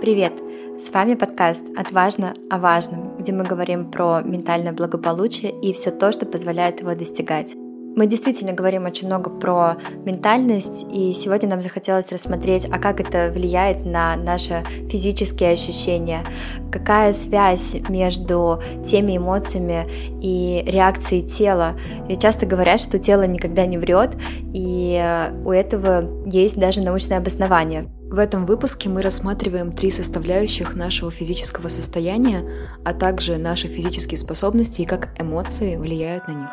Привет! С вами подкаст «Отважно о важном», где мы говорим про ментальное благополучие и все то, что позволяет его достигать. Мы действительно говорим очень много про ментальность, и сегодня нам захотелось рассмотреть, а как это влияет на наши физические ощущения, какая связь между теми эмоциями и реакцией тела. Ведь часто говорят, что тело никогда не врет, и у этого есть даже научное обоснование. В этом выпуске мы рассматриваем три составляющих нашего физического состояния, а также наши физические способности и как эмоции влияют на них.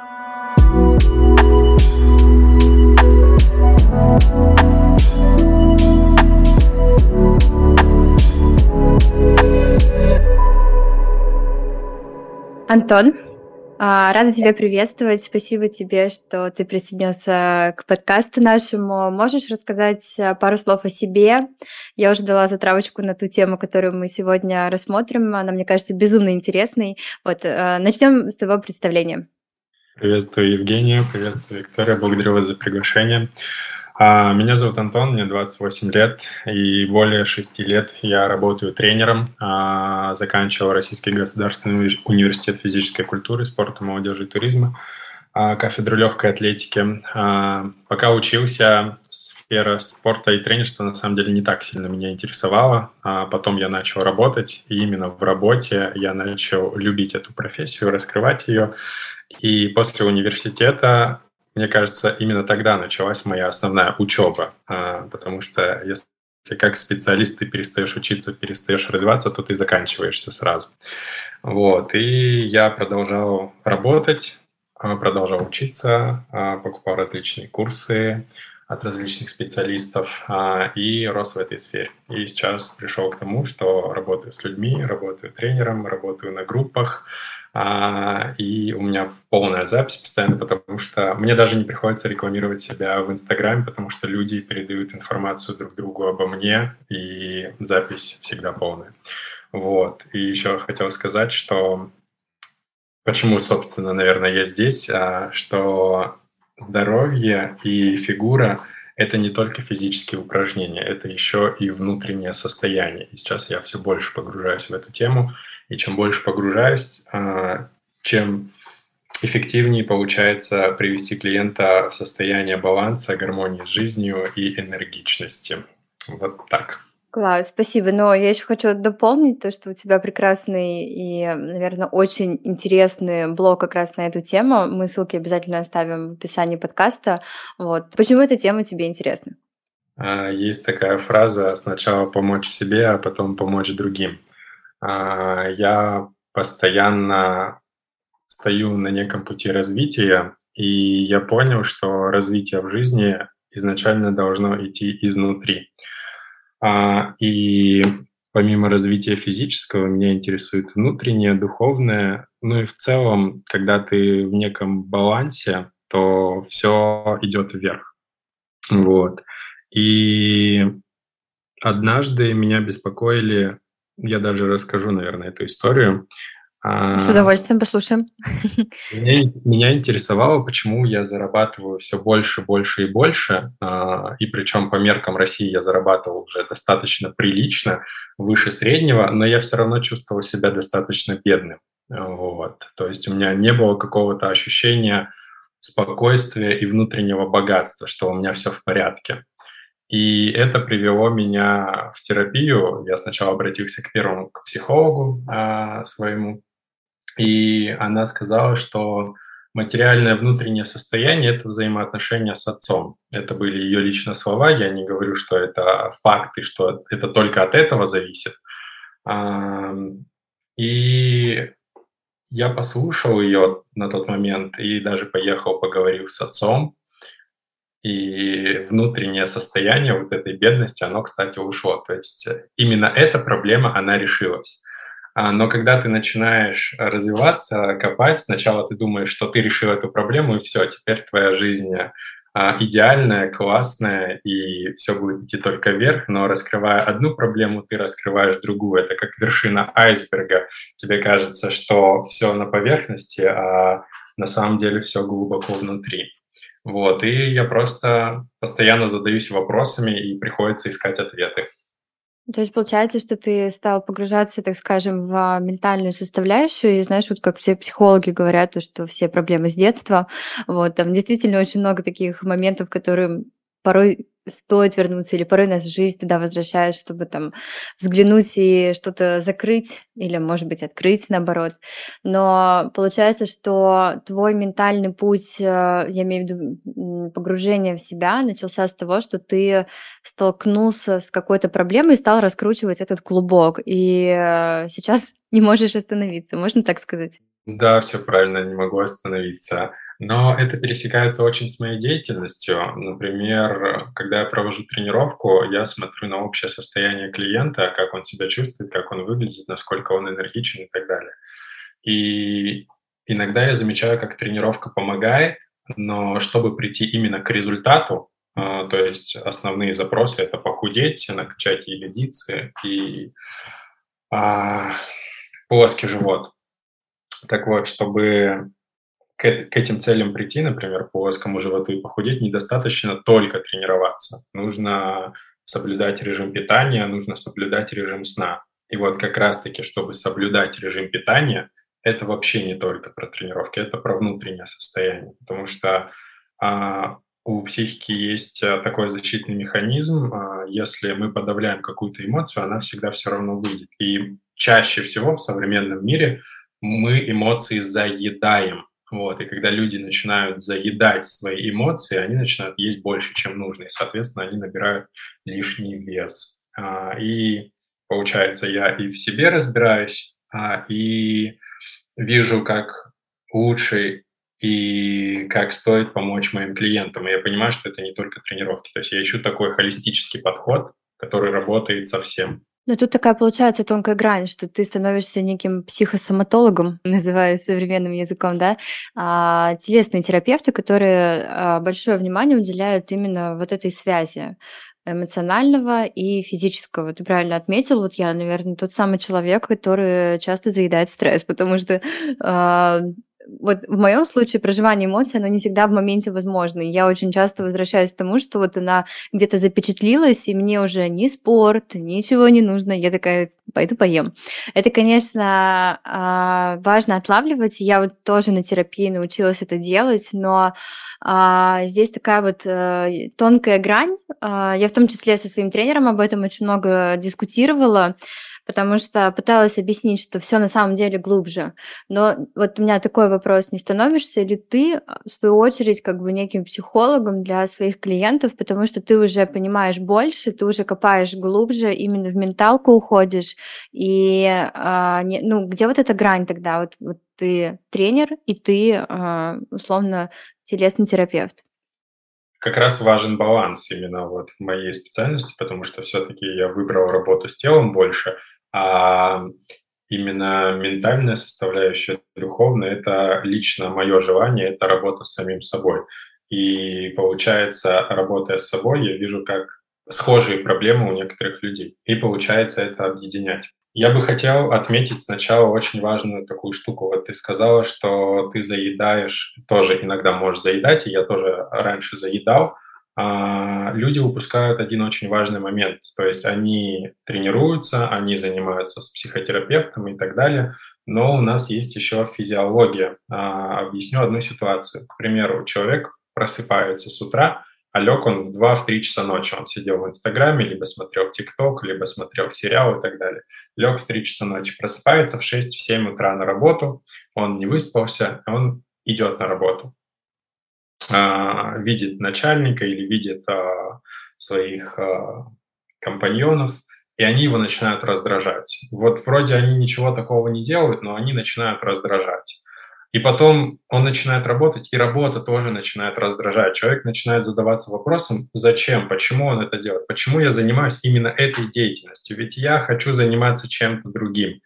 Антон, а, рада тебя приветствовать. Спасибо тебе, что ты присоединился к подкасту нашему. Можешь рассказать а, пару слов о себе? Я уже дала затравочку на ту тему, которую мы сегодня рассмотрим. Она, мне кажется, безумно интересной. Вот, а, начнем с твоего представления. Приветствую, Евгения. Приветствую, Виктория. Благодарю вас за приглашение. А, меня зовут Антон, мне 28 лет, и более 6 лет я работаю тренером. А, заканчивал Российский государственный университет физической культуры, спорта, молодежи и туризма, а, кафедру легкой атлетики. Пока учился, сфера спорта и тренерства на самом деле не так сильно меня интересовала. Потом я начал работать, и именно в работе я начал любить эту профессию, раскрывать ее. И после университета мне кажется, именно тогда началась моя основная учеба, а, потому что если как специалист ты перестаешь учиться, перестаешь развиваться, то ты заканчиваешься сразу. Вот, и я продолжал работать, а, продолжал учиться, а, покупал различные курсы от различных специалистов и рос в этой сфере. И сейчас пришел к тому, что работаю с людьми, работаю тренером, работаю на группах, и у меня полная запись постоянно, потому что мне даже не приходится рекламировать себя в Инстаграме, потому что люди передают информацию друг другу обо мне, и запись всегда полная. Вот. И еще хотел сказать, что почему, собственно, наверное, я здесь, а, что здоровье и фигура – это не только физические упражнения, это еще и внутреннее состояние. И сейчас я все больше погружаюсь в эту тему – и чем больше погружаюсь, а, чем эффективнее получается привести клиента в состояние баланса, гармонии с жизнью и энергичности. Вот так. Класс, спасибо. Но я еще хочу дополнить то, что у тебя прекрасный и, наверное, очень интересный блог как раз на эту тему. Мы ссылки обязательно оставим в описании подкаста. Вот. Почему эта тема тебе интересна? А, есть такая фраза «сначала помочь себе, а потом помочь другим». А, я постоянно стою на неком пути развития, и я понял, что развитие в жизни изначально должно идти изнутри. А, и помимо развития физического, меня интересует внутреннее, духовное. Ну и в целом, когда ты в неком балансе, то все идет вверх. Вот. И однажды меня беспокоили я даже расскажу, наверное, эту историю. А, С удовольствием послушаем. Меня, меня интересовало, почему я зарабатываю все больше, больше и больше, а, и причем по меркам России я зарабатывал уже достаточно прилично, выше среднего, но я все равно чувствовал себя достаточно бедным. Вот. То есть у меня не было какого-то ощущения спокойствия и внутреннего богатства, что у меня все в порядке. И это привело меня в терапию. Я сначала обратился к первому к психологу а, своему, и она сказала, что материальное внутреннее состояние – это взаимоотношения с отцом. Это были ее личные слова, я не говорю, что это факты, что это только от этого зависит. И я послушал ее на тот момент и даже поехал, поговорил с отцом, и внутреннее состояние вот этой бедности, оно, кстати, ушло. То есть э, именно эта проблема, она решилась. А, но когда ты начинаешь развиваться, копать, сначала ты думаешь, что ты решил эту проблему, и все, теперь твоя жизнь а, идеальное, классное, и все будет идти только вверх, но раскрывая одну проблему, ты раскрываешь другую. Это как вершина айсберга. Тебе кажется, что все на поверхности, а на самом деле все глубоко внутри. Вот, и я просто постоянно задаюсь вопросами, и приходится искать ответы. То есть получается, что ты стал погружаться, так скажем, в ментальную составляющую, и знаешь, вот как все психологи говорят, что все проблемы с детства, вот, там действительно очень много таких моментов, которые порой стоит вернуться, или порой нас жизнь туда возвращает, чтобы там взглянуть и что-то закрыть, или, может быть, открыть, наоборот. Но получается, что твой ментальный путь, э, я имею в виду погружение в себя, начался с того, что ты столкнулся с какой-то проблемой и стал раскручивать этот клубок, и э, сейчас не можешь остановиться, можно так сказать? Да, все правильно, не могу остановиться. Но это пересекается очень с моей деятельностью. Например, когда я провожу тренировку, я смотрю на общее состояние клиента, как он себя чувствует, как он выглядит, насколько он энергичен и так далее. И иногда я замечаю, как тренировка помогает, но чтобы прийти именно к результату, а, то есть основные запросы это похудеть, накачать ягодицы и а, плоский живот. Так вот, чтобы к, к этим целям прийти, например, по плоскому животу и похудеть, недостаточно только тренироваться. Нужно соблюдать режим питания, нужно соблюдать режим сна. И вот как раз-таки, чтобы соблюдать режим питания, это вообще не только про тренировки, это про внутреннее состояние. Потому что а, у психики есть а, такой защитный механизм. А, если мы подавляем какую-то эмоцию, она всегда все равно выйдет. И чаще всего в современном мире мы эмоции заедаем. Вот, и когда люди начинают заедать свои эмоции, они начинают есть больше, чем нужно, и, соответственно, они набирают лишний вес. А, и получается, я и в себе разбираюсь, а, и вижу, как лучше и как стоит помочь моим клиентам. И я понимаю, что это не только тренировки. То есть я ищу такой холистический подход, который работает со всем. Но тут такая получается тонкая грань, что ты становишься неким психосоматологом, называя современным языком, да, а телесные терапевты, которые а, большое внимание уделяют именно вот этой связи эмоционального и физического. Ты правильно отметил, вот я, наверное, тот самый человек, который часто заедает стресс, потому что э, вот в моем случае проживание эмоций, оно не всегда в моменте возможно. Я очень часто возвращаюсь к тому, что вот она где-то запечатлилась, и мне уже ни спорт, ничего не нужно. Я такая, пойду поем. Это, конечно, а, важно отлавливать. Я вот тоже на терапии научилась это делать, но а, здесь такая вот э, тонкая грань. А, я в том числе со своим тренером об этом очень много дискутировала потому что пыталась объяснить, что все на самом деле глубже. Но вот у меня такой вопрос, не становишься ли ты, в свою очередь, как бы неким психологом для своих клиентов, потому что ты уже понимаешь больше, ты уже копаешь глубже, именно в менталку уходишь, и а, ну, где вот эта грань тогда? Вот, вот ты тренер, и ты, а, условно, телесный терапевт. Как раз важен баланс именно вот в моей специальности, потому что все-таки я выбрал работу с телом больше, а именно ментальная составляющая, духовная, это лично мое желание, это работа с самим собой. И получается, работая с собой, я вижу, как схожие проблемы у некоторых людей. И получается это объединять. Я бы хотел отметить сначала очень важную такую штуку. Вот ты сказала, что ты заедаешь, тоже иногда можешь заедать, и я тоже раньше заедал, люди упускают один очень важный момент. То есть они тренируются, они занимаются с психотерапевтом и так далее, но у нас есть еще физиология. А, объясню одну ситуацию. К примеру, человек просыпается с утра, а лег он в 2-3 часа ночи. Он сидел в Инстаграме, либо смотрел ТикТок, либо смотрел сериал и так далее. Лег в 3 часа ночи, просыпается в 6-7 утра на работу, он не выспался, он идет на работу. А, видит начальника или видит а, своих а, компаньонов, и они его начинают раздражать. Вот вроде они ничего такого не делают, но они начинают раздражать. И потом он начинает работать, и работа тоже начинает раздражать. Человек начинает задаваться вопросом, зачем, почему он это делает, почему я занимаюсь именно этой деятельностью, ведь я хочу заниматься чем-то другим.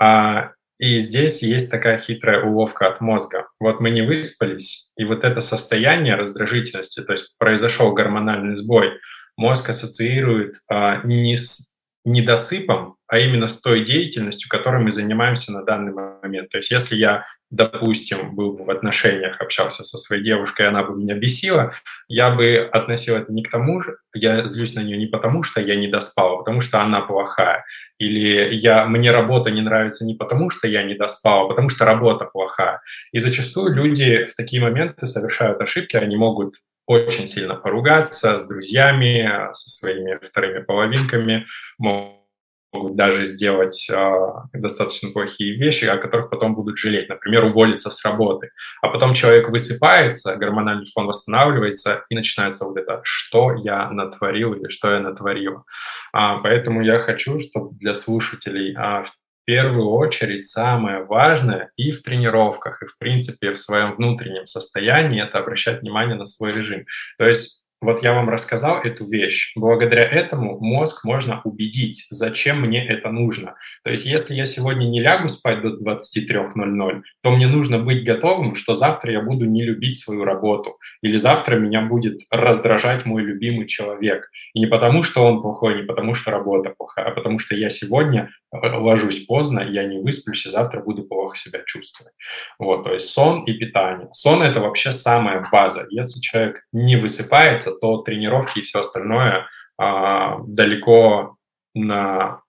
А И здесь есть такая хитрая уловка от мозга. Вот мы не выспались, и вот это состояние раздражительности, то есть произошел гормональный сбой, мозг ассоциирует а, не с недосыпом, а именно с той деятельностью, которой мы занимаемся на данный момент. То есть если я допустим, был бы в отношениях, общался со своей девушкой, она бы меня бесила, я бы относил это не к тому же, я злюсь на нее не потому, что я не доспал, а потому что она плохая. Или я, мне работа не нравится не потому, что я не доспал, а потому что работа плохая. И зачастую люди в такие моменты совершают ошибки, они могут очень сильно поругаться с друзьями, со своими вторыми половинками, могут могут даже сделать э, достаточно плохие вещи, о которых потом будут жалеть. Например, уволиться с работы. А потом человек высыпается, гормональный фон восстанавливается, и начинается вот это «что я натворил» или «что я натворил». А, поэтому я хочу, чтобы для слушателей а, в первую очередь самое важное и в тренировках, и в принципе в своем внутреннем состоянии это обращать внимание на свой режим. То есть вот я вам рассказал эту вещь. Благодаря этому мозг можно убедить, зачем мне это нужно. То есть если я сегодня не лягу спать до 23.00, то мне нужно быть готовым, что завтра я буду не любить свою работу. Или завтра меня будет раздражать мой любимый человек. И не потому, что он плохой, не потому, что работа плохая, а потому что я сегодня ложусь поздно, я не высплюсь, и завтра буду плохо себя чувствовать. Вот, то есть сон и питание. Сон – это вообще самая база. Если человек не высыпается, то тренировки и все остальное а, далеко на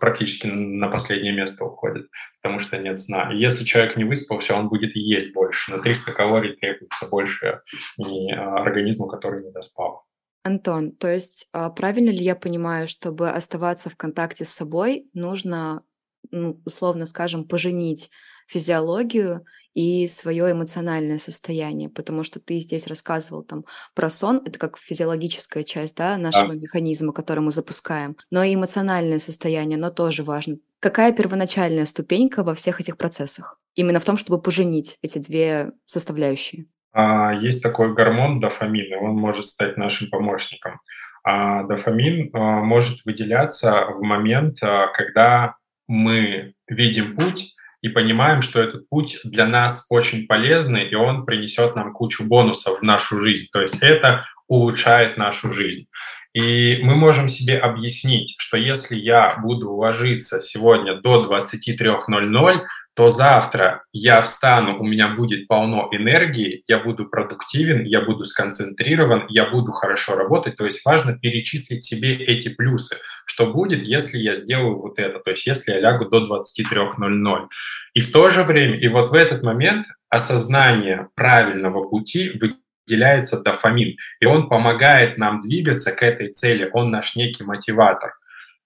практически на последнее место уходит, потому что нет сна. И если человек не выспался, он будет есть больше. На 300 калорий требуется больше а, организму, который не доспал. Антон, то есть а, правильно ли я понимаю, чтобы оставаться в контакте с собой, нужно, ну, условно скажем, поженить физиологию и свое эмоциональное состояние, потому что ты здесь рассказывал там про сон, это как физиологическая часть да, нашего да. механизма, который мы запускаем, но и эмоциональное состояние, оно тоже важно. Какая первоначальная ступенька во всех этих процессах? Именно в том, чтобы поженить эти две составляющие. А, есть такой гормон дофамин, и он может стать нашим помощником. А дофамин а, может выделяться в момент, а, когда мы видим путь, и понимаем, что этот путь для нас очень полезный, и он принесет нам кучу бонусов в нашу жизнь. То есть это улучшает нашу жизнь. И мы можем себе объяснить, что если я буду ложиться сегодня до 23.00, то завтра я встану, у меня будет полно энергии, я буду продуктивен, я буду сконцентрирован, я буду хорошо работать. То есть важно перечислить себе эти плюсы, что будет, если я сделаю вот это, то есть если я лягу до 23.00. И в то же время, и вот в этот момент осознание правильного пути выделяется дофамин, и он помогает нам двигаться к этой цели, он наш некий мотиватор.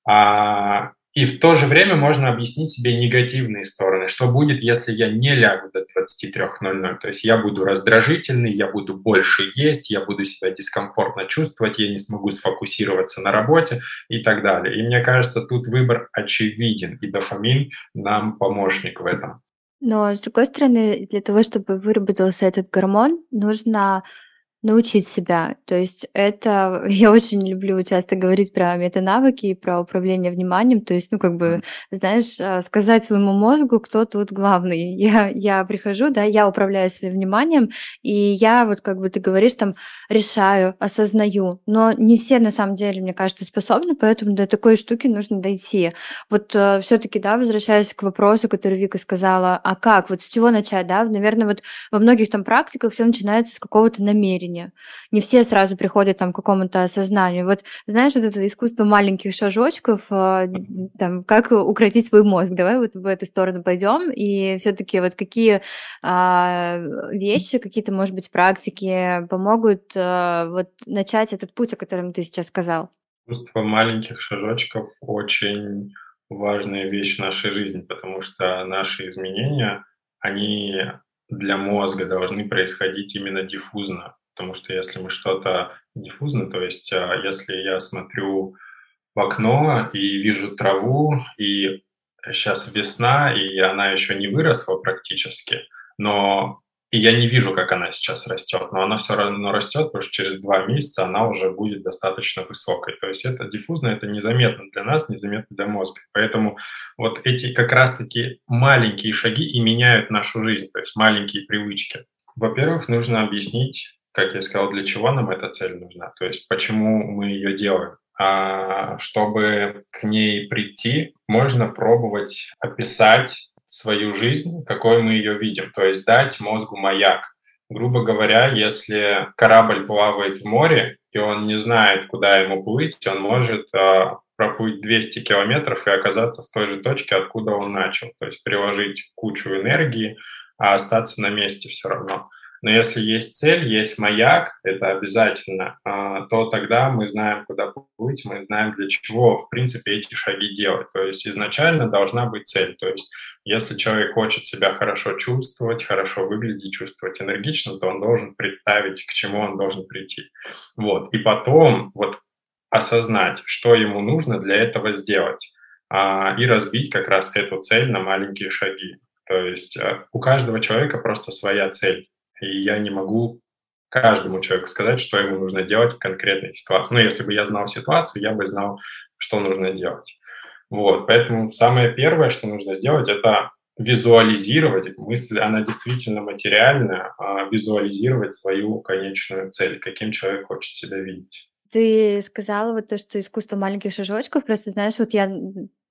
А, и в то же время можно объяснить себе негативные стороны. Что будет, если я не лягу до 23.00? То есть я буду раздражительный, я буду больше есть, я буду себя дискомфортно чувствовать, я не смогу сфокусироваться на работе и так далее. И мне кажется, тут выбор очевиден, и дофамин нам помощник в этом. Но, с другой стороны, для того, чтобы выработался этот гормон, нужно научить себя. То есть это я очень люблю часто говорить про метанавыки и про управление вниманием. То есть, ну, как бы, знаешь, а, сказать своему мозгу, кто тут главный. Я, я прихожу, да, я управляю своим вниманием, и я вот, как бы ты говоришь, там, решаю, осознаю. Но не все, на самом деле, мне кажется, способны, поэтому до такой штуки нужно дойти. Вот э, все таки да, возвращаясь к вопросу, который Вика сказала, а как, вот с чего начать, да? Наверное, вот во многих там практиках все начинается с какого-то намерения жизни. Не все сразу приходят там, к какому-то осознанию. Вот знаешь, вот это искусство маленьких шажочков, э, там, как укротить свой мозг. Давай вот в эту сторону пойдем. И все-таки вот какие а, вещи, какие-то, может быть, практики помогут а, вот начать этот путь, о котором ты сейчас сказал? Искусство маленьких шажочков очень важная вещь в нашей жизни, потому что наши изменения, они для мозга должны происходить именно диффузно. Потому что если мы что-то диффузно, то есть а, если я смотрю в окно и вижу траву, и сейчас весна, и она еще не выросла практически, но и я не вижу, как она сейчас растет, но она все равно растет, потому что через два месяца она уже будет достаточно высокой. То есть это диффузно, это незаметно для нас, незаметно для мозга. Поэтому вот эти как раз-таки маленькие шаги и меняют нашу жизнь, то есть маленькие привычки. Во-первых, нужно объяснить, как я сказал, для чего нам эта цель нужна, то есть почему мы ее делаем. А чтобы к ней прийти, можно пробовать описать свою жизнь, какой мы ее видим, то есть дать мозгу маяк. Грубо говоря, если корабль плавает в море, и он не знает, куда ему плыть, он может э, проплыть 200 километров и оказаться в той же точке, откуда он начал. То есть приложить кучу энергии, а остаться на месте все равно. Но если есть цель, есть маяк, это обязательно, а, то тогда мы знаем, куда плыть, мы знаем, для чего, в принципе, эти шаги делать. То есть изначально должна быть цель. То есть если человек хочет себя хорошо чувствовать, хорошо выглядеть, чувствовать энергично, то он должен представить, к чему он должен прийти. Вот. И потом вот осознать, что ему нужно для этого сделать а, и разбить как раз эту цель на маленькие шаги. То есть э, у каждого человека просто своя цель и я не могу каждому человеку сказать, что ему нужно делать в конкретной ситуации. Но если бы я знал ситуацию, я бы знал, что нужно делать. Вот, поэтому самое первое, что нужно сделать, это визуализировать, мысль, она действительно материальная, а визуализировать свою конечную цель, каким человек хочет себя видеть. Ты сказала вот то, что искусство маленьких шажочков. Просто знаешь, вот я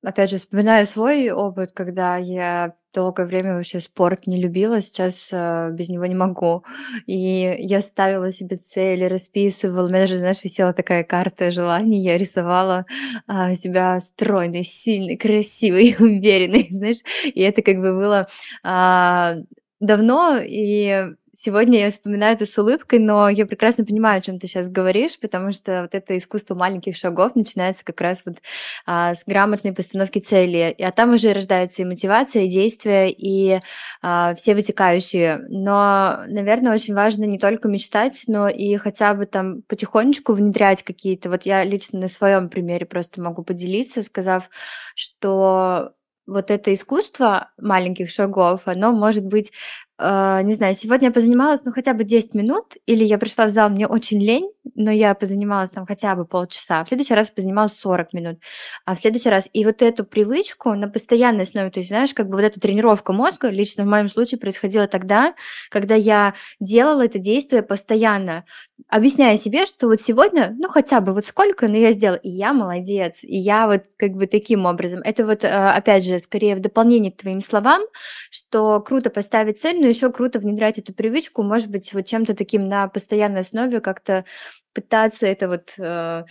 опять же вспоминаю свой опыт, когда я долгое время вообще спорт не любила, сейчас э, без него не могу. И я ставила себе цели, расписывала. У меня даже, знаешь, висела такая карта желаний. Я рисовала э, себя стройной, сильной, красивой, уверенной, знаешь. И это как бы было э, давно, и сегодня я вспоминаю это с улыбкой, но я прекрасно понимаю, о чем ты сейчас говоришь, потому что вот это искусство маленьких шагов начинается как раз вот а, с грамотной постановки цели, а там уже рождается и мотивация, и действия, и а, все вытекающие. Но, наверное, очень важно не только мечтать, но и хотя бы там потихонечку внедрять какие-то. Вот я лично на своем примере просто могу поделиться, сказав, что вот это искусство маленьких шагов, оно может быть Uh, не знаю, сегодня я позанималась, ну, хотя бы 10 минут, или я пришла в зал, мне очень лень, но я позанималась там хотя бы полчаса, в следующий раз позанималась 40 минут, а в следующий раз, и вот эту привычку на постоянной основе, то есть, знаешь, как бы вот эта тренировка мозга, лично в моем случае происходила тогда, когда я делала это действие постоянно, объясняя себе, что вот сегодня, ну, хотя бы вот сколько, но я сделала, и я молодец, и я вот как бы таким образом, это вот, а, опять же, скорее в дополнение к твоим словам, что круто поставить цель, но еще круто внедрять эту привычку, может быть, вот чем-то таким на постоянной основе как-то пытаться это вот э,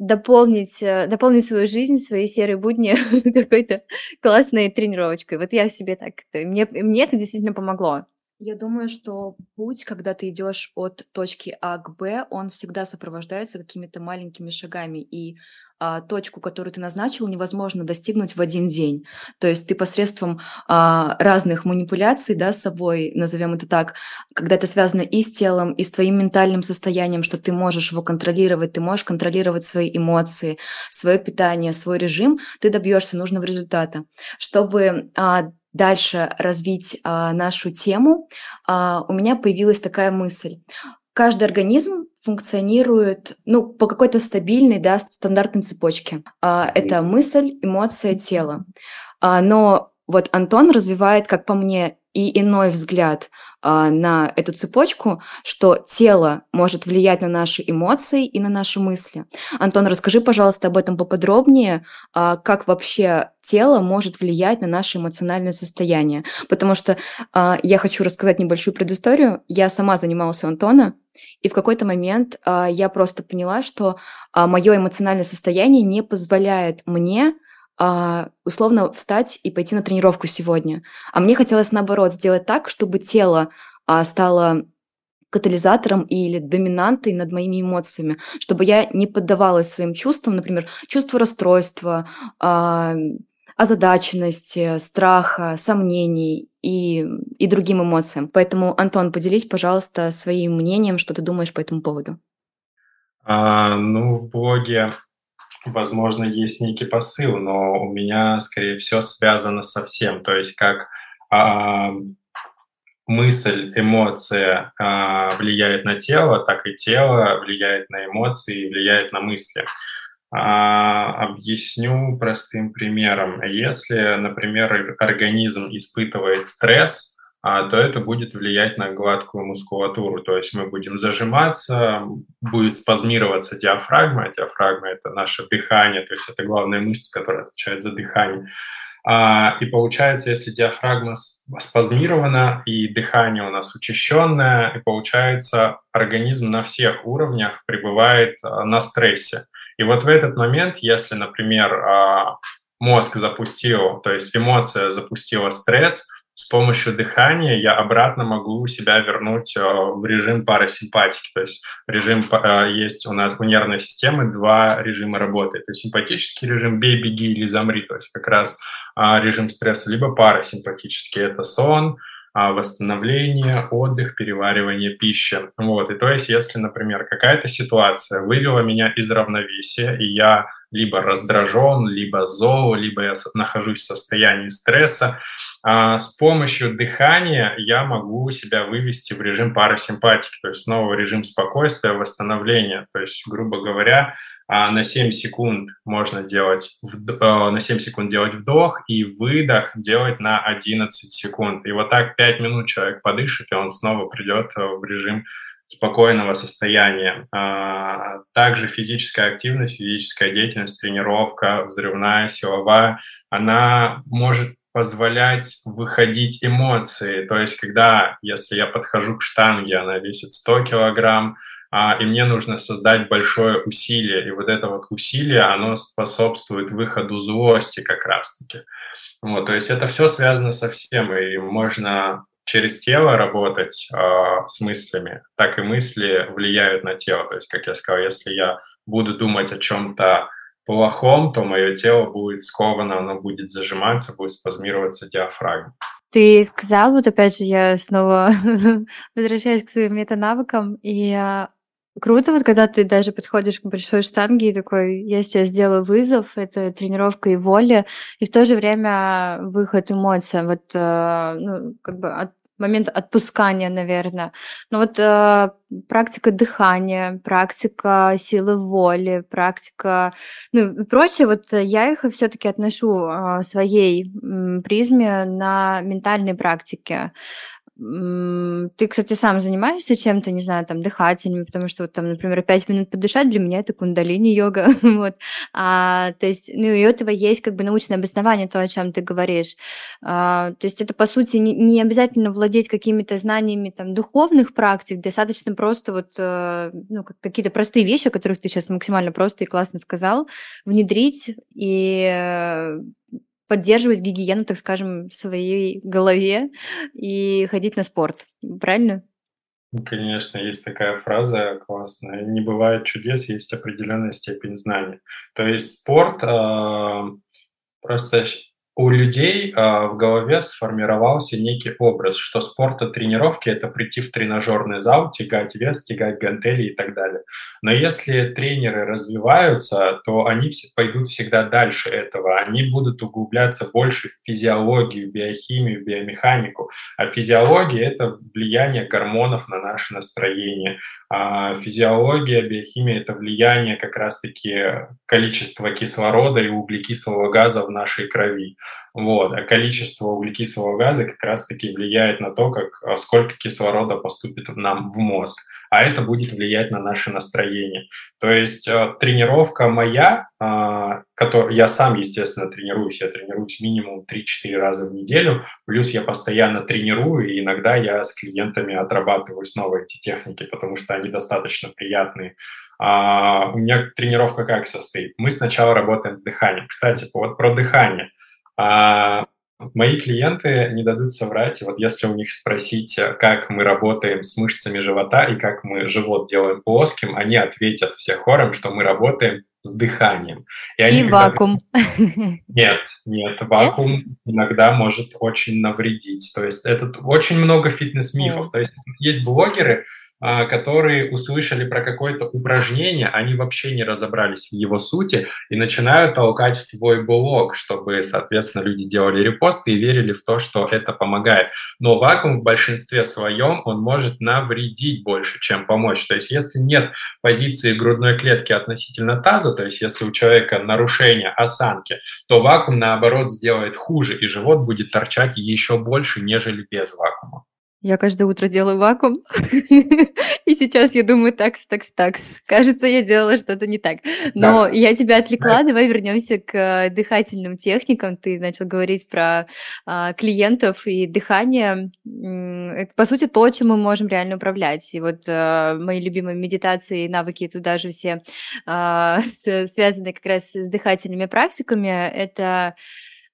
дополнить, э, дополнить свою жизнь, свои серые будни какой-то классной тренировочкой. Вот я себе так, мне, мне это действительно помогло. Я думаю, что путь, когда ты идешь от точки А к Б, он всегда сопровождается какими-то маленькими шагами. И а, точку, которую ты назначил, невозможно достигнуть в один день. То есть ты посредством а, разных манипуляций да, с собой, назовем это так, когда это связано и с телом, и с твоим ментальным состоянием, что ты можешь его контролировать, ты можешь контролировать свои эмоции, свое питание, свой режим, ты добьешься нужного результата. Чтобы а, дальше развить а, нашу тему, а, у меня появилась такая мысль. Каждый организм функционирует ну, по какой-то стабильной, да, стандартной цепочке. А, это мысль, эмоция, тело. А, но вот Антон развивает, как по мне, и иной взгляд а, на эту цепочку, что тело может влиять на наши эмоции и на наши мысли. Антон, расскажи, пожалуйста, об этом поподробнее, как вообще тело может влиять на наше эмоциональное состояние. Потому что я хочу рассказать небольшую предысторию. Я сама занималась у Антона, и в какой-то момент а, я просто поняла, что а, мое эмоциональное состояние не позволяет мне а, условно встать и пойти на тренировку сегодня. А мне хотелось наоборот сделать так, чтобы тело а, стало катализатором или доминантой над моими эмоциями, чтобы я не поддавалась своим чувствам, например, чувству расстройства, а, озадаченности, страха, сомнений и, и другим эмоциям. Поэтому, Антон, поделись, пожалуйста, своим мнением, что ты думаешь по этому поводу. А, ну, в блоге возможно, есть некий посыл, но у меня, скорее всего, связано со всем. То есть как а, мысль, эмоция э, влияет на тело, так и тело влияет на эмоции, влияет на мысли. А, объясню простым примером. Если, например, организм испытывает стресс, а, то это будет влиять на гладкую мускулатуру. То есть мы будем зажиматься, будет спазмироваться диафрагма. Диафрагма – это наше дыхание, то есть это главная мышца, которая отвечает за дыхание. А, и получается, если диафрагма спазмирована и дыхание у нас учащенное, и получается, организм на всех уровнях пребывает на стрессе. И вот в этот момент, если, например, а, мозг запустил, то есть эмоция запустила стресс, с помощью дыхания я обратно могу себя вернуть а, в режим парасимпатики. То есть режим а, есть у нас у нервной системы два режима работы. Это симпатический режим «бей, беги» или «замри», то есть как раз режим стресса, либо парасимпатический – это сон, восстановление, отдых, переваривание пищи. Вот. И то есть, если, например, какая-то ситуация вывела меня из равновесия, и я либо раздражен, либо зол, либо я нахожусь в состоянии стресса, а, с помощью дыхания я могу себя вывести в режим парасимпатики, то есть снова режим спокойствия, восстановления. То есть, грубо говоря, а на 7 секунд можно делать, э, на 7 секунд делать вдох и выдох делать на 11 секунд. И вот так 5 минут человек подышит, и он снова придет э, в режим спокойного состояния. А, также физическая активность, физическая деятельность, тренировка, взрывная, силовая, она может позволять выходить эмоции. То есть, когда, если я подхожу к штанге, она весит 100 килограмм, и мне нужно создать большое усилие. И вот это вот усилие, оно способствует выходу злости как раз-таки. Вот, то есть это все связано со всем, и можно через тело работать э, с мыслями, так и мысли влияют на тело. То есть, как я сказал, если я буду думать о чем-то плохом, то мое тело будет сковано, оно будет зажиматься, будет спазмироваться диафрагма. Ты сказал, вот опять же, я снова возвращаюсь к своим метанавыкам, и а, Круто, вот когда ты даже подходишь к большой штанге и такой, я сейчас сделаю вызов, это тренировка и воля, и в то же время выход эмоций, вот, э, ну, как бы от, момент отпускания, наверное. Но вот э, практика дыхания, практика силы воли, практика, ну и прочее, вот я их все-таки отношу э, своей м, призме на ментальной практике. Ты, кстати, сам занимаешься чем-то, не знаю, там, дыхательными, потому что вот там, например, пять минут подышать для меня это кундалини-йога, вот. А, то есть, ну, и у этого есть как бы научное обоснование, то, о чем ты говоришь. А, то есть это, по сути, не, не обязательно владеть какими-то знаниями там духовных практик, достаточно просто вот, э, ну, какие-то простые вещи, о которых ты сейчас максимально просто и классно сказал, внедрить и э, поддерживать гигиену, так скажем, в своей голове и ходить на спорт. Правильно? Ну, конечно, есть такая фраза классная. Не бывает чудес, есть определенная степень знаний. То есть спорт э, просто у людей э, в голове сформировался некий образ, что спорт от тренировки – это прийти в тренажерный зал, тягать вес, тягать гантели и так далее. Но если тренеры развиваются, то они пойдут всегда дальше этого. Они будут углубляться больше в физиологию, биохимию, биомеханику. А физиология – это влияние гормонов на наше настроение. А физиология, биохимия – это влияние как раз-таки количества кислорода и углекислого газа в нашей крови. Вот. А количество углекислого газа как раз-таки влияет на то, как, а, сколько кислорода поступит нам в мозг. А это будет влиять на наше настроение. То есть э, тренировка моя, э, который, я сам, естественно, тренируюсь, я тренируюсь минимум 3-4 раза в неделю, плюс я постоянно тренирую, и иногда я с клиентами отрабатываю снова эти техники, потому что они достаточно приятные. А, у меня тренировка как состоит? Мы сначала работаем с дыханием. Кстати, вот про дыхание. А, Мои клиенты не дадут соврать. Вот если у них спросить, э, как мы работаем с мышцами живота и как мы живот делаем плоским, они ответят все хором, что мы работаем с дыханием. И, они, и вакуум. Нет, нет, вакуум нет? иногда может очень навредить. То есть это очень много фитнес-мифов. То есть есть блогеры, которые услышали про какое-то упражнение, они вообще не разобрались в его сути и начинают толкать в свой блог, чтобы, соответственно, люди делали репосты и верили в то, что это помогает. Но вакуум в большинстве своем, он может навредить больше, чем помочь. То есть если нет позиции грудной клетки относительно таза, то есть если у человека нарушение осанки, то вакуум, наоборот, сделает хуже, и живот будет торчать еще больше, нежели без вакуума. Я каждое утро делаю вакуум, и сейчас я думаю, такс, такс, такс. Кажется, я делала что-то не так. Но да. я тебя отвлекла, давай вернемся к дыхательным техникам. Ты начал говорить про а, клиентов и дыхание. Это, по сути, то, чем мы можем реально управлять. И вот а, мои любимые медитации и навыки туда же все а, связаны как раз с дыхательными практиками. Это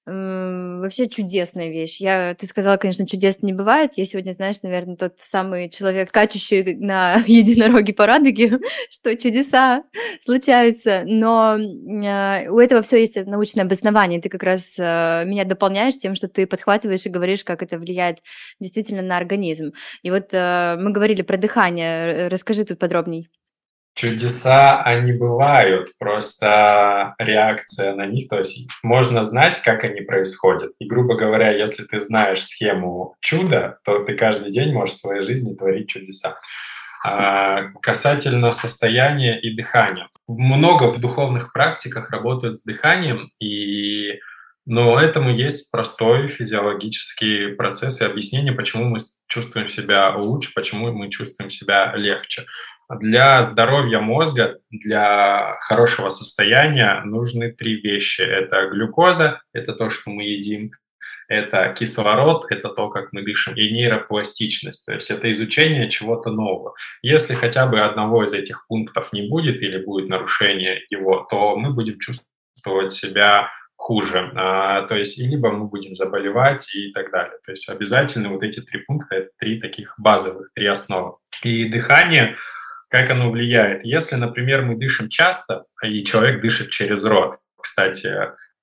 вообще чудесная вещь. Я, ты сказала, конечно, чудес не бывает. Я сегодня, знаешь, наверное, тот самый человек, скачущий на единороге по радуге, что чудеса случаются. Но э, у этого все есть научное обоснование. Ты как раз э, меня дополняешь тем, что ты подхватываешь и говоришь, как это влияет действительно на организм. И вот э, мы говорили про дыхание. Расскажи тут подробней. Чудеса, они бывают, просто реакция на них, то есть можно знать, как они происходят. И, грубо говоря, если ты знаешь схему чуда, то ты каждый день можешь в своей жизни творить чудеса. А, касательно состояния и дыхания. Много в духовных практиках работают с дыханием, и но этому есть простой физиологический процесс и объяснение, почему мы чувствуем себя лучше, почему мы чувствуем себя легче. Для здоровья мозга, для хорошего состояния нужны три вещи. Это глюкоза, это то, что мы едим, это кислород, это то, как мы дышим, и нейропластичность, то есть это изучение чего-то нового. Если хотя бы одного из этих пунктов не будет или будет нарушение его, то мы будем чувствовать себя хуже. А, то есть либо мы будем заболевать и так далее. То есть обязательно вот эти три пункта, это три таких базовых, три основы. И дыхание – как оно влияет? Если, например, мы дышим часто, и человек дышит через рот, кстати,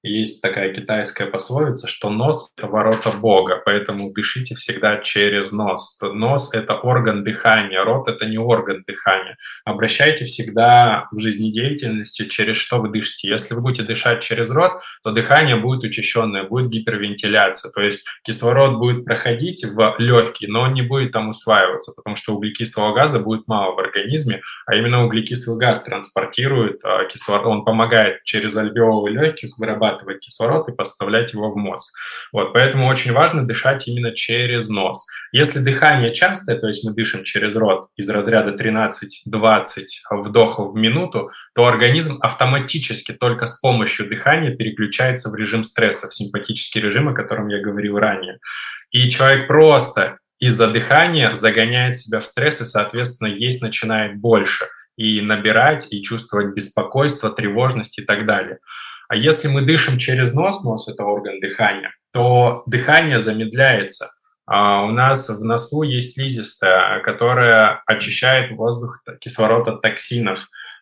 есть такая китайская пословица, что нос – это ворота Бога, поэтому дышите всегда через нос. Нос – это орган дыхания, рот – это не орган дыхания. Обращайте всегда в жизнедеятельности, через что вы дышите. Если вы будете дышать через рот, то дыхание будет учащенное, будет гипервентиляция, то есть кислород будет проходить в легкие, но он не будет там усваиваться, потому что углекислого газа будет мало в организме, а именно углекислый газ транспортирует а, кислород, он помогает через альвеолы легких вырабатывать вырабатывать кислород и поставлять его в мозг. Вот, поэтому очень важно дышать именно через нос. Если дыхание частое, то есть мы дышим через рот из разряда 13-20 вдохов в минуту, то организм автоматически только с помощью дыхания переключается в режим стресса, в симпатический режим, о котором я говорил ранее. И человек просто из-за дыхания загоняет себя в стресс и, соответственно, есть начинает больше и набирать, и чувствовать беспокойство, тревожность и так далее. А если мы дышим через нос, нос – это орган дыхания, то дыхание замедляется. А у нас в носу есть слизистая, которая очищает воздух, кислород от токсинов.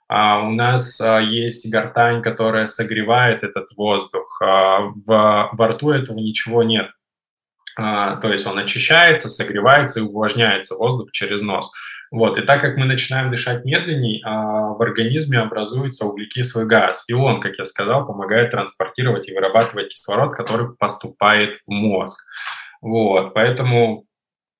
А у нас а, есть гортань, которая согревает этот воздух. А в, во рту этого ничего нет. А, то есть он очищается, согревается и увлажняется воздух через нос. Вот. И так как мы начинаем дышать медленней, а в организме образуется углекислый газ. И он, как я сказал, помогает транспортировать и вырабатывать кислород, который поступает в мозг. Вот. Поэтому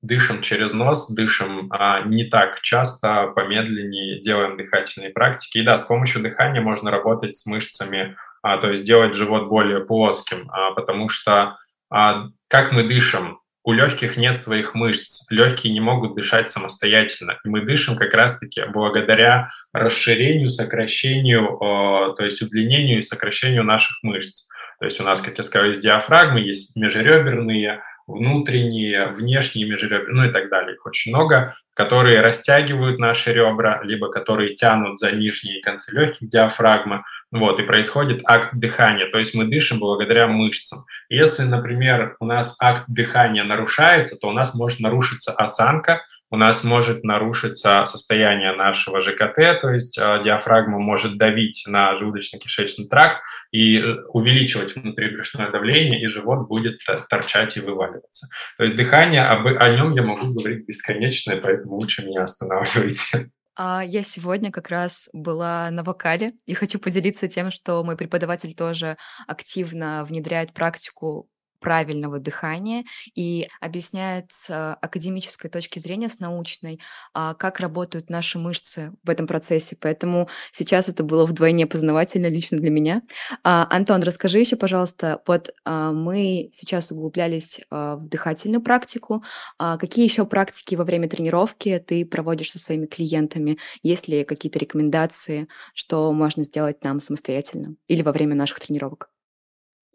дышим через нос, дышим а, не так часто, помедленнее, делаем дыхательные практики. И да, с помощью дыхания можно работать с мышцами, а, то есть делать живот более плоским, а, потому что а, как мы дышим, у легких нет своих мышц, легкие не могут дышать самостоятельно. И мы дышим как раз-таки благодаря расширению, сокращению, э, то есть удлинению и сокращению наших мышц. То есть у нас, как я сказал, есть диафрагмы, есть межреберные, внутренние, внешние межреберные, ну и так далее. Их очень много, которые растягивают наши ребра, либо которые тянут за нижние концы легких диафрагмы. Вот, и происходит акт дыхания, то есть мы дышим благодаря мышцам. Если, например, у нас акт дыхания нарушается, то у нас может нарушиться осанка, у нас может нарушиться состояние нашего ЖКТ, то есть э, диафрагма может давить на желудочно-кишечный тракт и э, увеличивать внутрибрюшное давление, и живот будет торчать и вываливаться. То есть дыхание, об, о нем я могу говорить бесконечно, поэтому лучше меня останавливайте. А я сегодня как раз была на вокале и хочу поделиться тем, что мой преподаватель тоже активно внедряет практику правильного дыхания и объясняет с академической точки зрения, с научной, а, как работают наши мышцы в этом процессе. Поэтому сейчас это было вдвойне познавательно лично для меня. А, Антон, расскажи еще, пожалуйста, вот а, мы сейчас углублялись в дыхательную практику. Какие еще практики во время тренировки ты проводишь со своими клиентами? Есть ли какие-то рекомендации, что можно сделать нам самостоятельно или во время наших тренировок?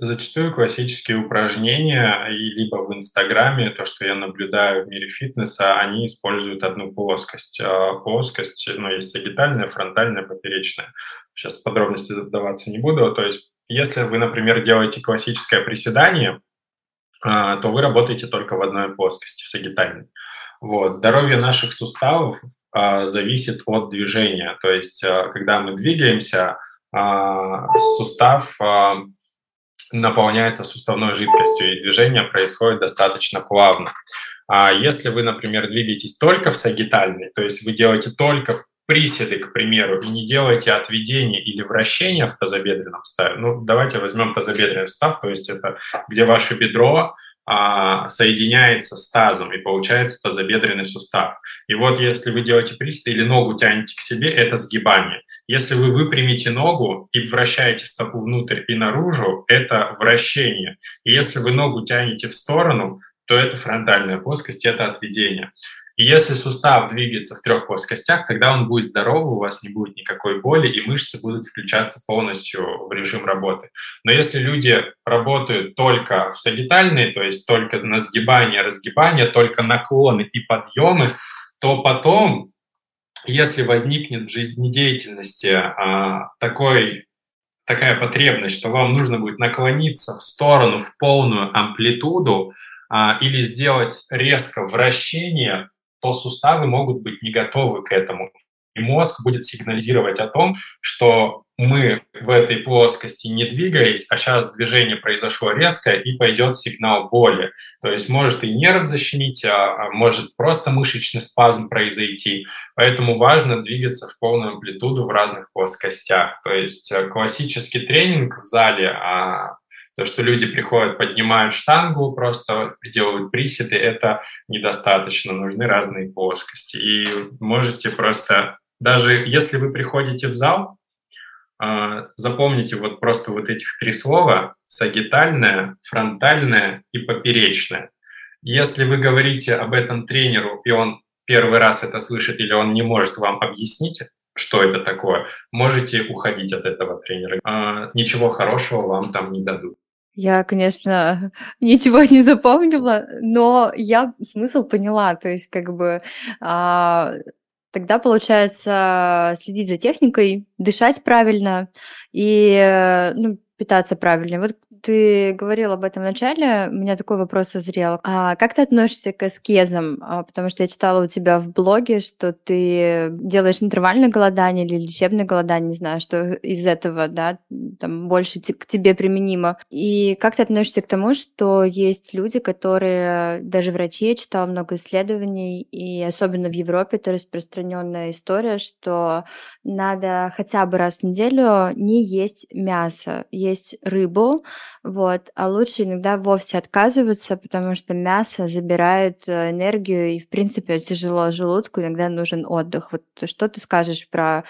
Зачастую классические упражнения, и либо в Инстаграме, то, что я наблюдаю в мире фитнеса, они используют одну плоскость. А плоскость, ну, есть сагитальная, фронтальная, поперечная. Сейчас подробности задаваться не буду. То есть, если вы, например, делаете классическое приседание, а, то вы работаете только в одной плоскости, в сагитальной. Вот. Здоровье наших суставов а, зависит от движения. То есть, когда мы двигаемся, сустав наполняется суставной жидкостью, и движение происходит достаточно плавно. А если вы, например, двигаетесь только в сагитальной, то есть вы делаете только приседы, к примеру, и не делаете отведение или вращение в тазобедренном суставе, ну, давайте возьмем тазобедренный сустав, то есть это где ваше бедро а, соединяется с тазом, и получается тазобедренный сустав. И вот если вы делаете приседы или ногу тянете к себе, это сгибание. Если вы выпрямите ногу и вращаете стопу внутрь и наружу, это вращение. И если вы ногу тянете в сторону, то это фронтальная плоскость, это отведение. И если сустав двигается в трех плоскостях, тогда он будет здоровый, у вас не будет никакой боли, и мышцы будут включаться полностью в режим работы. Но если люди работают только в сагитальной, то есть только на сгибание, разгибание, только наклоны и подъемы, то потом, если возникнет в жизнедеятельности а, такой такая потребность, что вам нужно будет наклониться в сторону в полную амплитуду а, или сделать резко вращение, то суставы могут быть не готовы к этому. И мозг будет сигнализировать о том, что мы в этой плоскости не двигались, а сейчас движение произошло резко и пойдет сигнал боли. То есть может и нерв защемить, а, а может просто мышечный спазм произойти. Поэтому важно двигаться в полную амплитуду в разных плоскостях. То есть э, классический тренинг в зале а то, что люди приходят, поднимают штангу, просто делают приседы, это недостаточно. Нужны разные плоскости. И можете просто, даже если вы приходите в зал, а, запомните вот просто вот этих три слова – сагитальная, фронтальная и поперечная. Если вы говорите об этом тренеру, и он первый раз это слышит, или он не может вам объяснить, что это такое, можете уходить от этого тренера. А, ничего хорошего вам там не дадут. Я, конечно, ничего не запомнила, но я смысл поняла. То есть, как бы а, тогда получается следить за техникой, дышать правильно и э, ну, питаться правильно. Вот ты говорил об этом в начале, у меня такой вопрос созрел. А как ты относишься к аскезам? А, потому что я читала у тебя в блоге, что ты делаешь интервальное голодание или лечебное голодание, не знаю, что из этого, да, там больше к тебе применимо. И как ты относишься к тому, что есть люди, которые, даже врачи, я читала много исследований, и особенно в Европе это распространенная история, что надо хотя бы раз в неделю не есть мясо, есть рыбу, вот. А лучше иногда вовсе отказываться, потому что мясо забирает э, энергию, и, в принципе, тяжело желудку, иногда нужен отдых. Вот что ты скажешь про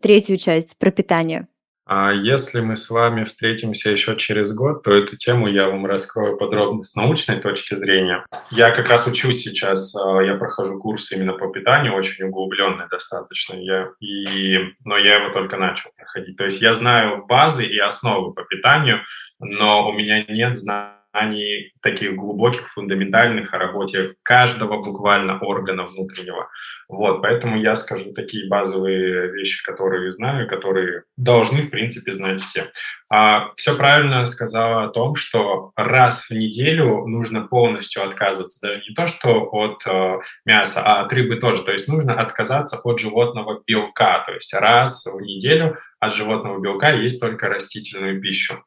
третью часть, про питание? А если мы с вами встретимся еще через год, то эту тему я вам раскрою подробно с научной точки зрения. Я как раз учусь сейчас, а, я прохожу курс именно по питанию, очень углубленный достаточно, я, и, но я его только начал проходить. То есть я знаю базы и основы по питанию, но у меня нет знаний знаний таких глубоких, фундаментальных о работе каждого буквально органа внутреннего. Вот, поэтому я скажу такие базовые вещи, которые знаю, которые должны, в принципе, знать все. А, все правильно сказала о том, что раз в неделю нужно полностью отказываться, даже не то, что от э, мяса, а от рыбы тоже. То есть нужно отказаться от животного белка. То есть раз в неделю от животного белка есть только растительную пищу.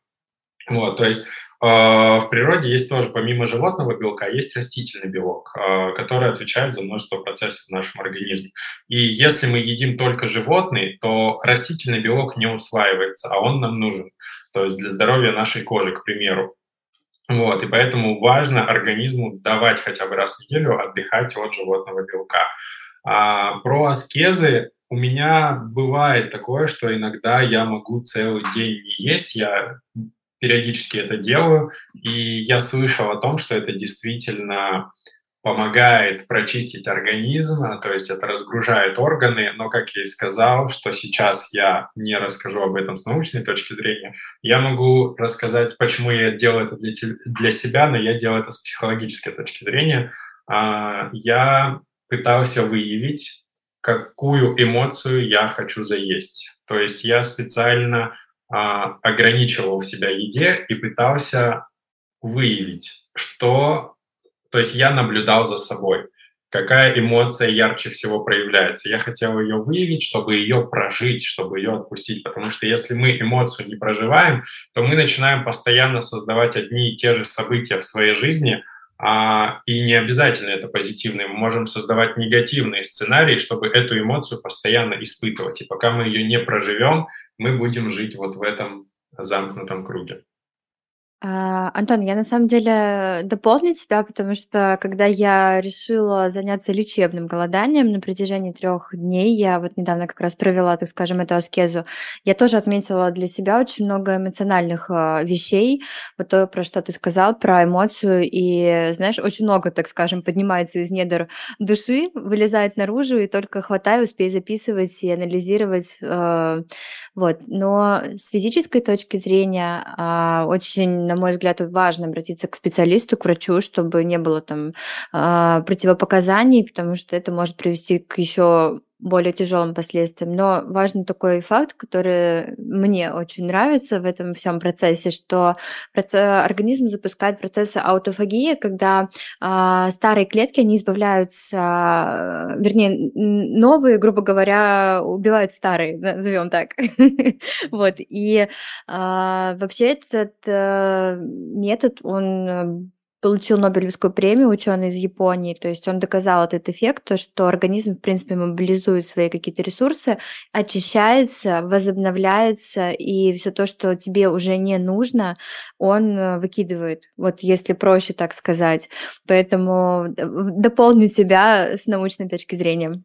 Вот, то есть в природе есть тоже, помимо животного белка, есть растительный белок, э, который отвечает за множество процессов в нашем организме. И если мы едим только животный, то растительный белок не усваивается, а он нам нужен. То есть для здоровья нашей кожи, к примеру. Вот, и поэтому важно организму давать хотя бы раз в неделю отдыхать от животного белка. А, про аскезы у меня бывает такое, что иногда я могу целый день не есть. Я периодически это делаю, и я слышал о том, что это действительно помогает прочистить организм, то есть это разгружает органы, но, как я и сказал, что сейчас я не расскажу об этом с научной точки зрения, я могу рассказать, почему я делаю это для, для себя, но я делаю это с психологической точки зрения. А, я пытался выявить, какую эмоцию я хочу заесть. То есть я специально а, ограничивал себя еде и пытался выявить, что... То есть я наблюдал за собой, какая эмоция ярче всего проявляется. Я хотел ее выявить, чтобы ее прожить, чтобы ее отпустить. Потому что если мы эмоцию не проживаем, то мы начинаем постоянно создавать одни и те же события в своей жизни, а, и не обязательно это позитивные. Мы можем создавать негативные сценарии, чтобы эту эмоцию постоянно испытывать. И пока мы ее не проживем, мы будем жить вот в этом замкнутом круге. А, Антон, я на самом деле дополню тебя, потому что когда я решила заняться лечебным голоданием на протяжении трех дней, я вот недавно как раз провела, так скажем, эту аскезу, я тоже отметила для себя очень много эмоциональных а, вещей, вот то, про что ты сказал, про эмоцию, и, знаешь, очень много, так скажем, поднимается из недр души, вылезает наружу, и только хватаю, успею записывать и анализировать, э, вот. Но с физической точки зрения очень на мой взгляд, важно обратиться к специалисту, к врачу, чтобы не было там а, противопоказаний, потому что это может привести к еще более тяжелым последствиям. Но важный такой факт, который мне очень нравится в этом всем процессе, что организм запускает процессы аутофагии, когда э, старые клетки, они избавляются, вернее, новые, грубо говоря, убивают старые, назовем так. Вот, и а, вообще этот э, метод, он получил Нобелевскую премию ученый из Японии, то есть он доказал этот эффект, то, что организм, в принципе, мобилизует свои какие-то ресурсы, очищается, возобновляется, и все то, что тебе уже не нужно, он э, выкидывает, вот если проще так сказать. Поэтому э, дополню тебя с научной точки зрения.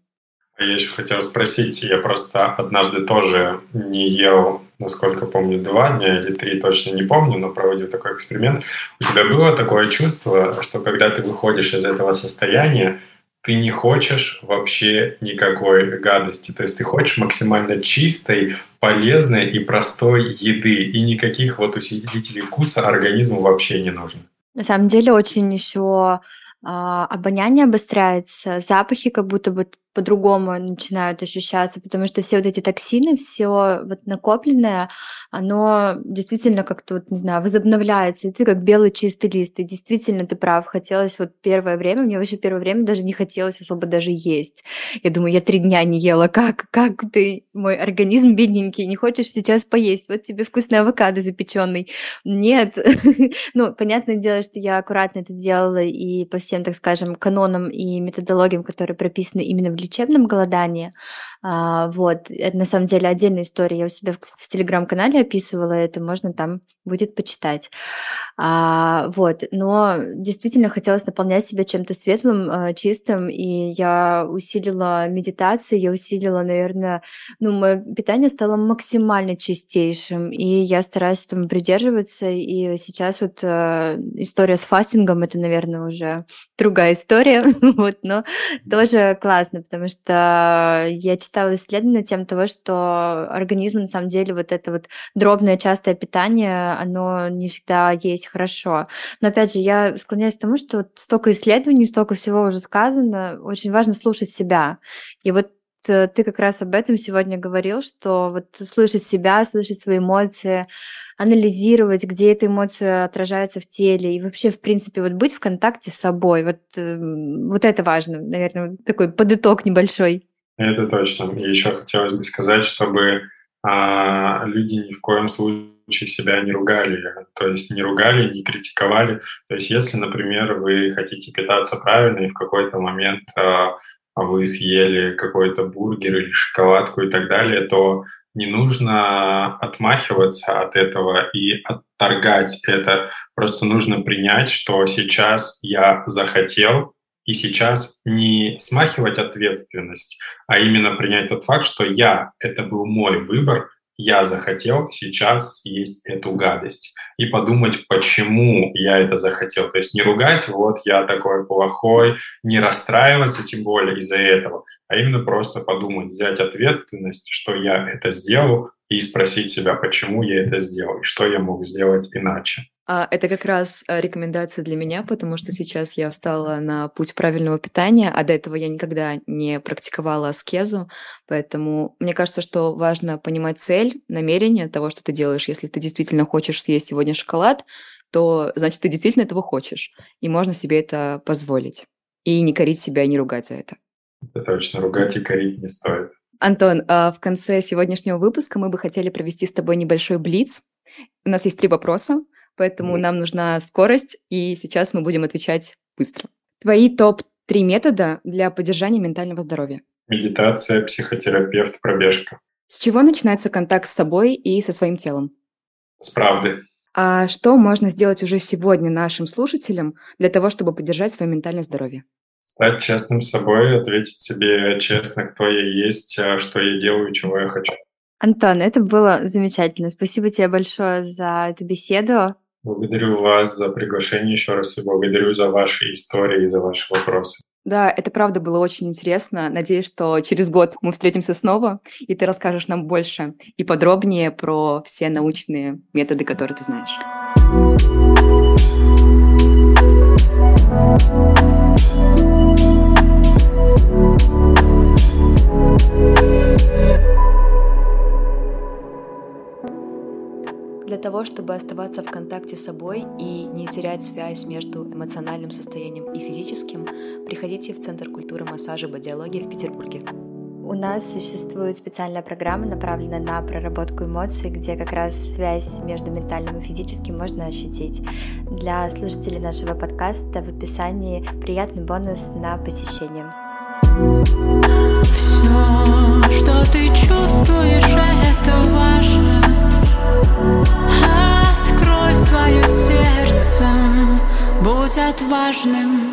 Я еще хотел спросить, я просто однажды тоже не ел, насколько помню, два дня или три, точно не помню, но проводил такой эксперимент. У тебя было такое чувство, что когда ты выходишь из этого состояния, ты не хочешь вообще никакой гадости. То есть ты хочешь максимально чистой, полезной и простой еды. И никаких вот усилителей вкуса организму вообще не нужно. На самом деле очень еще а, обоняние обостряется, запахи как будто бы по-другому начинают ощущаться, потому что все вот эти токсины, все вот накопленное, оно действительно как-то, вот, не знаю, возобновляется, и ты как белый чистый лист, и действительно ты прав, хотелось вот первое время, мне вообще первое время даже не хотелось особо даже есть. Я думаю, я три дня не ела, как, как ты, мой организм бедненький, не хочешь сейчас поесть, вот тебе вкусный авокадо запеченный. Нет, ну, понятное дело, что я аккуратно это делала и по всем, так скажем, канонам и методологиям, которые прописаны именно в лечебном голодании. А, вот, это на самом деле отдельная история. Я у себя в, в телеграм-канале описывала это, можно там будет почитать. А, вот, но действительно хотелось наполнять себя чем-то светлым, а, чистым, и я усилила медитации, я усилила, наверное, ну, мое питание стало максимально чистейшим, и я стараюсь этому придерживаться, и сейчас вот а, история с фастингом, это, наверное, уже другая история, вот, но тоже классно, потому что я читала исследования на тему того, что организму на самом деле вот это вот дробное частое питание, оно не всегда есть хорошо. Но опять же, я склоняюсь к тому, что вот столько исследований, столько всего уже сказано, очень важно слушать себя. И вот э, ты как раз об этом сегодня говорил, что вот слышать себя, слышать свои эмоции, анализировать, где эта эмоция отражается в теле, и вообще, в принципе, вот быть в контакте с собой. Вот, эм, вот это важно, наверное, такой подыток небольшой. Это точно. И еще хотелось бы сказать, чтобы а, люди ни в коем случае себя не ругали, то есть не ругали, не критиковали. То есть если, например, вы хотите питаться правильно, и в какой-то момент а, вы съели какой-то бургер или шоколадку и так далее, то не нужно отмахиваться от этого и отторгать это. Просто нужно принять, что сейчас я захотел, и сейчас не смахивать ответственность, а именно принять тот факт, что я, это был мой выбор, я захотел сейчас съесть эту гадость. И подумать, почему я это захотел. То есть не ругать, вот я такой плохой, не расстраиваться тем более из-за этого, а именно просто подумать, взять ответственность, что я это сделал, и спросить себя, почему я это сделал, и что я мог сделать иначе. А, это как раз э, рекомендация для меня, потому что сейчас я встала на путь правильного питания, а до этого я никогда не практиковала аскезу, поэтому мне кажется, что важно понимать цель, намерение того, что ты делаешь. Если ты действительно хочешь съесть сегодня шоколад, то значит ты действительно этого хочешь, и можно себе это позволить. И не корить себя, и не ругать за это. Это точно, ругать и корить не стоит. Антон, а в конце сегодняшнего выпуска мы бы хотели провести с тобой небольшой блиц. У нас есть три вопроса, поэтому нам нужна скорость, и сейчас мы будем отвечать быстро. Твои топ-3 метода для поддержания ментального здоровья? Медитация, психотерапевт, пробежка. С чего начинается контакт с собой и со своим телом? С правды. А что можно сделать уже сегодня нашим слушателям для того, чтобы поддержать свое ментальное здоровье? Стать честным с собой, ответить себе честно, кто я есть, а что я делаю, чего я хочу. Антон, это было замечательно. Спасибо тебе большое за эту беседу. Благодарю вас за приглашение еще раз и благодарю за ваши истории и за ваши вопросы. Да, это правда было очень интересно. Надеюсь, что через год мы встретимся снова, и ты расскажешь нам больше и подробнее про все научные методы, которые ты знаешь. Для того, чтобы оставаться в контакте с собой и не терять связь между эмоциональным состоянием и физическим, приходите в Центр культуры массажа бодиологии в Петербурге. У нас существует специальная программа, направленная на проработку эмоций, где как раз связь между ментальным и физическим можно ощутить. Для слушателей нашего подкаста в описании приятный бонус на посещение. Все, что ты чувствуешь, это важно. Открой свое сердце, будь отважным.